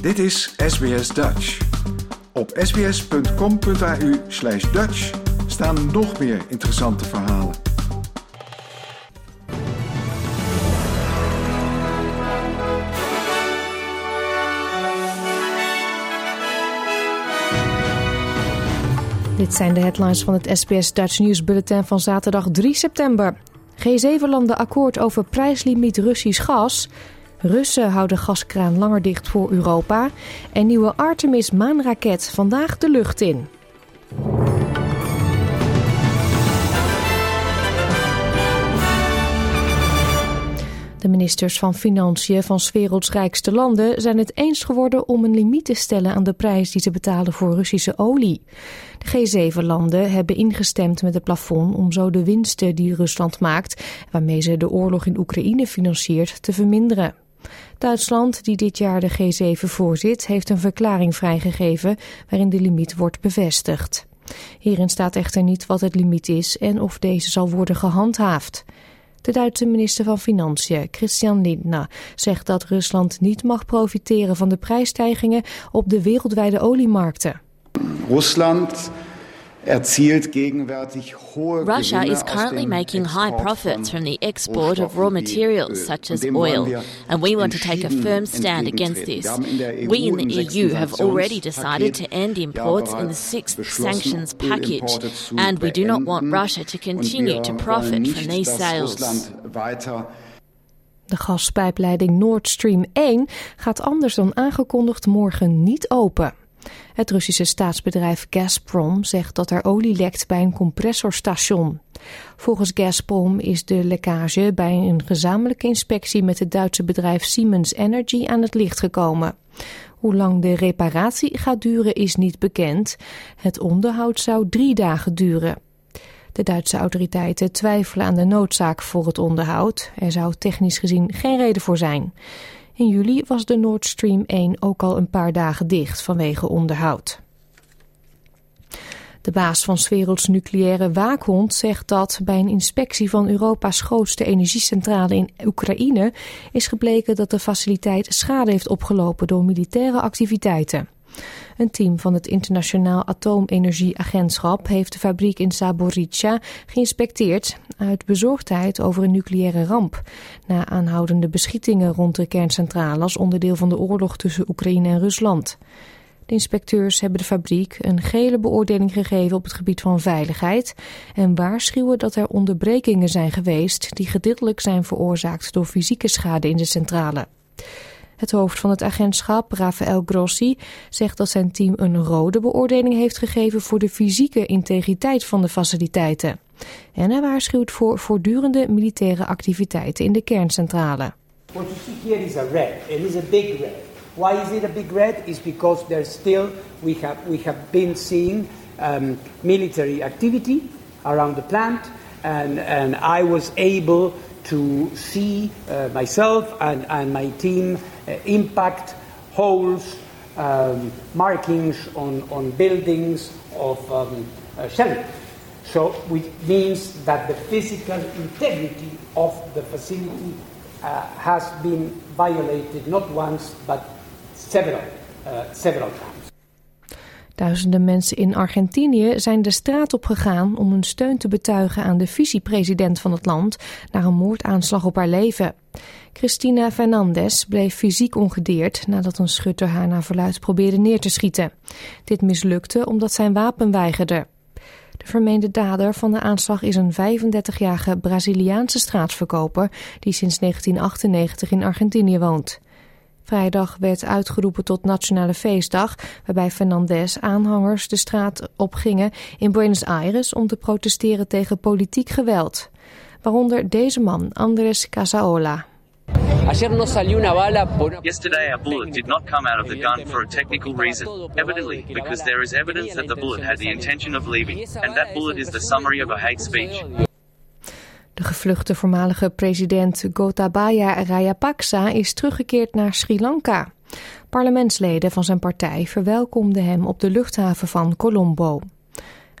Dit is SBS Dutch. Op sbs.com.au slash Dutch staan nog meer interessante verhalen. Dit zijn de headlines van het SBS Dutch News Bulletin van zaterdag 3 september. G7-landen akkoord over prijslimiet Russisch gas. Russen houden gaskraan langer dicht voor Europa. En nieuwe Artemis maanraket vandaag de lucht in. De ministers van Financiën van 's werelds rijkste landen zijn het eens geworden om een limiet te stellen aan de prijs die ze betalen voor Russische olie. De G7-landen hebben ingestemd met het plafond om zo de winsten die Rusland maakt, waarmee ze de oorlog in Oekraïne financiert, te verminderen. Duitsland, die dit jaar de G7 voorzit, heeft een verklaring vrijgegeven waarin de limiet wordt bevestigd. Hierin staat echter niet wat het limiet is en of deze zal worden gehandhaafd. De Duitse minister van Financiën, Christian Lindner, zegt dat Rusland niet mag profiteren van de prijsstijgingen op de wereldwijde oliemarkten. Rusland Russia is currently making high profits from the export of raw materials such as oil, and we want to take a firm stand against this. Wir haben in der EU We in the EU have already decided to end imports in the sixth sanctions package, and we do not want. Russia to continue to profit from these sales. Russland weiter De gaspijpleiding Nord Stream 1 gaat anders dan aangekondigd morgen niet open. Het Russische staatsbedrijf Gazprom zegt dat er olie lekt bij een compressorstation. Volgens Gazprom is de lekkage bij een gezamenlijke inspectie met het Duitse bedrijf Siemens Energy aan het licht gekomen. Hoe lang de reparatie gaat duren is niet bekend. Het onderhoud zou drie dagen duren. De Duitse autoriteiten twijfelen aan de noodzaak voor het onderhoud. Er zou technisch gezien geen reden voor zijn. In juli was de Nord Stream 1 ook al een paar dagen dicht vanwege onderhoud. De baas van 's werelds nucleaire waakhond zegt dat bij een inspectie van Europa's grootste energiecentrale in Oekraïne is gebleken dat de faciliteit schade heeft opgelopen door militaire activiteiten. Een team van het Internationaal Atoomenergieagentschap heeft de fabriek in Zaporizhia geïnspecteerd uit bezorgdheid over een nucleaire ramp. Na aanhoudende beschietingen rond de kerncentrale als onderdeel van de oorlog tussen Oekraïne en Rusland. De inspecteurs hebben de fabriek een gele beoordeling gegeven op het gebied van veiligheid en waarschuwen dat er onderbrekingen zijn geweest die gedeeltelijk zijn veroorzaakt door fysieke schade in de centrale. Het hoofd van het agentschap, Rafael Grossi, zegt dat zijn team een rode beoordeling heeft gegeven voor de fysieke integriteit van de faciliteiten. En hij waarschuwt voor voortdurende militaire activiteiten in de kerncentrale. What you see here is a red, and it's a big red. Why is it a big red? Is because there's still we have we have been seeing um, military activity around the plant, and and I was able to see uh, myself and, and my team impact holes, um, markings on, on buildings of um, uh, shelling. So which means that the physical integrity of the facility uh, has been violated not once but several, uh, several times. Duizenden mensen in Argentinië zijn de straat op gegaan om hun steun te betuigen aan de vicepresident van het land na een moordaanslag op haar leven. Cristina Fernandez bleef fysiek ongedeerd nadat een schutter haar naar verluid probeerde neer te schieten. Dit mislukte omdat zijn wapen weigerde. De vermeende dader van de aanslag is een 35-jarige Braziliaanse straatverkoper die sinds 1998 in Argentinië woont. Vrijdag werd uitgeroepen tot Nationale Feestdag, waarbij Fernandez aanhangers de straat opgingen in Buenos Aires om te protesteren tegen politiek geweld. Waaronder deze man, Andres Casaola. Yesterday, our bullet did not come out of the gun for a technical reason. Evidently, because there is evidence that the bullet had the intention of leaving, and that bullet is the summary of a hate speech. De gevluchte voormalige president Gotabaya Rajapaksa is teruggekeerd naar Sri Lanka. Parlementsleden van zijn partij verwelkomden hem op de luchthaven van Colombo.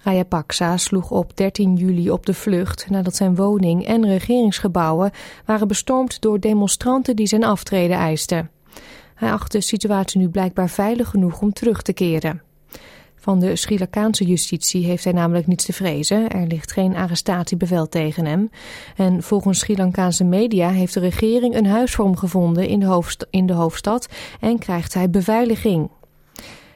Rajapaksa sloeg op 13 juli op de vlucht nadat zijn woning en regeringsgebouwen waren bestormd door demonstranten die zijn aftreden eisten. Hij acht de situatie nu blijkbaar veilig genoeg om terug te keren. Van de Sri Lankaanse justitie heeft hij namelijk niets te vrezen. Er ligt geen arrestatiebevel tegen hem. En volgens Sri Lankaanse media heeft de regering een huis voor hem gevonden in de, in de hoofdstad en krijgt hij beveiliging.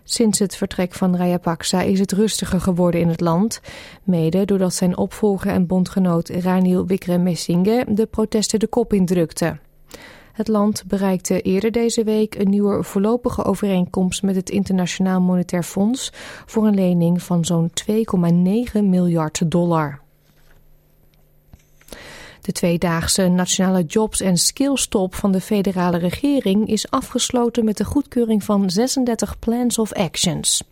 Sinds het vertrek van Rajapaksa is het rustiger geworden in het land. Mede doordat zijn opvolger en bondgenoot Ranil Wickremesinghe de protesten de kop indrukte. Het land bereikte eerder deze week een nieuwe voorlopige overeenkomst met het Internationaal Monetair Fonds voor een lening van zo'n 2,9 miljard dollar. De tweedaagse nationale jobs- en skillstop van de federale regering is afgesloten met de goedkeuring van 36 plans of actions.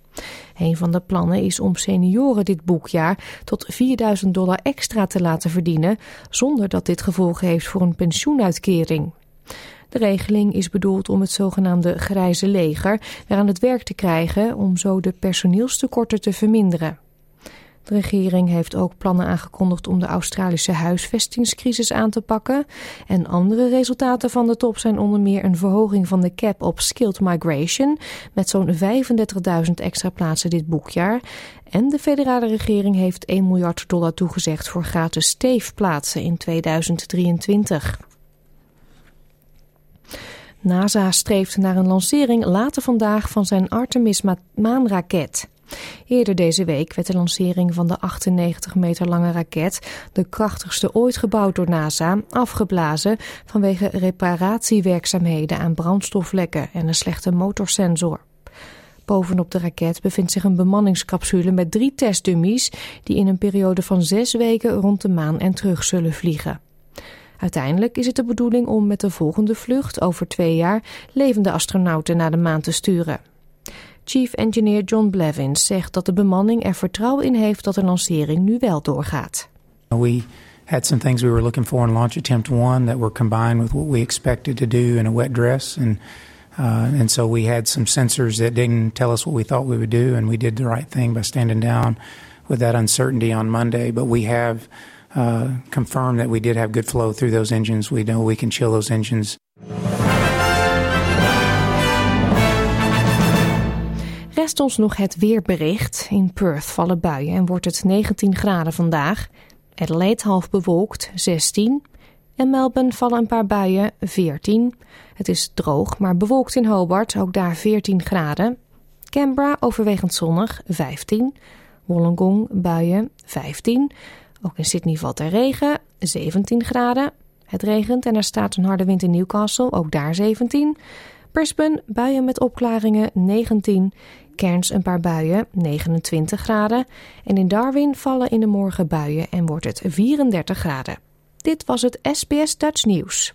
Een van de plannen is om senioren dit boekjaar tot 4000 dollar extra te laten verdienen, zonder dat dit gevolgen heeft voor een pensioenuitkering. De regeling is bedoeld om het zogenaamde grijze leger weer aan het werk te krijgen om zo de personeelstekorten te verminderen. De regering heeft ook plannen aangekondigd om de Australische huisvestingscrisis aan te pakken. En andere resultaten van de top zijn onder meer een verhoging van de cap op skilled migration met zo'n 35.000 extra plaatsen dit boekjaar. En de federale regering heeft 1 miljard dollar toegezegd voor gratis steefplaatsen in 2023. NASA streeft naar een lancering later vandaag van zijn Artemis-maanraket. Eerder deze week werd de lancering van de 98 meter lange raket, de krachtigste ooit gebouwd door NASA, afgeblazen vanwege reparatiewerkzaamheden aan brandstoflekken en een slechte motorsensor. Bovenop de raket bevindt zich een bemanningscapsule met drie testdummies die in een periode van zes weken rond de maan en terug zullen vliegen. Uiteindelijk is het de bedoeling om met de volgende vlucht over twee jaar levende astronauten naar de maan te sturen. Chief Engineer John Blevins zegt dat de bemanning er vertrouwen in heeft dat de lancering nu wel doorgaat. We had some things we were looking for in launch attempt one that were combined with what we expected to do in a wet dress and uh, and so we had some sensors that didn't tell us what we thought we would do and we did the right thing by standing down with that uncertainty on Monday but we have uh, confirmed that we did have good flow through those engines. We know we can chill those engines. Rest ons nog het weerbericht. In Perth vallen buien en wordt het 19 graden vandaag. Adelaide half bewolkt 16. En Melbourne vallen een paar buien 14. Het is droog, maar bewolkt in Hobart, ook daar 14 graden. Canberra overwegend zonnig 15. Wollongong buien 15. Ook in Sydney valt er regen, 17 graden. Het regent en er staat een harde wind in Newcastle, ook daar 17. Brisbane, buien met opklaringen, 19. Cairns een paar buien, 29 graden. En in Darwin vallen in de morgen buien en wordt het 34 graden. Dit was het SBS Dutch Nieuws.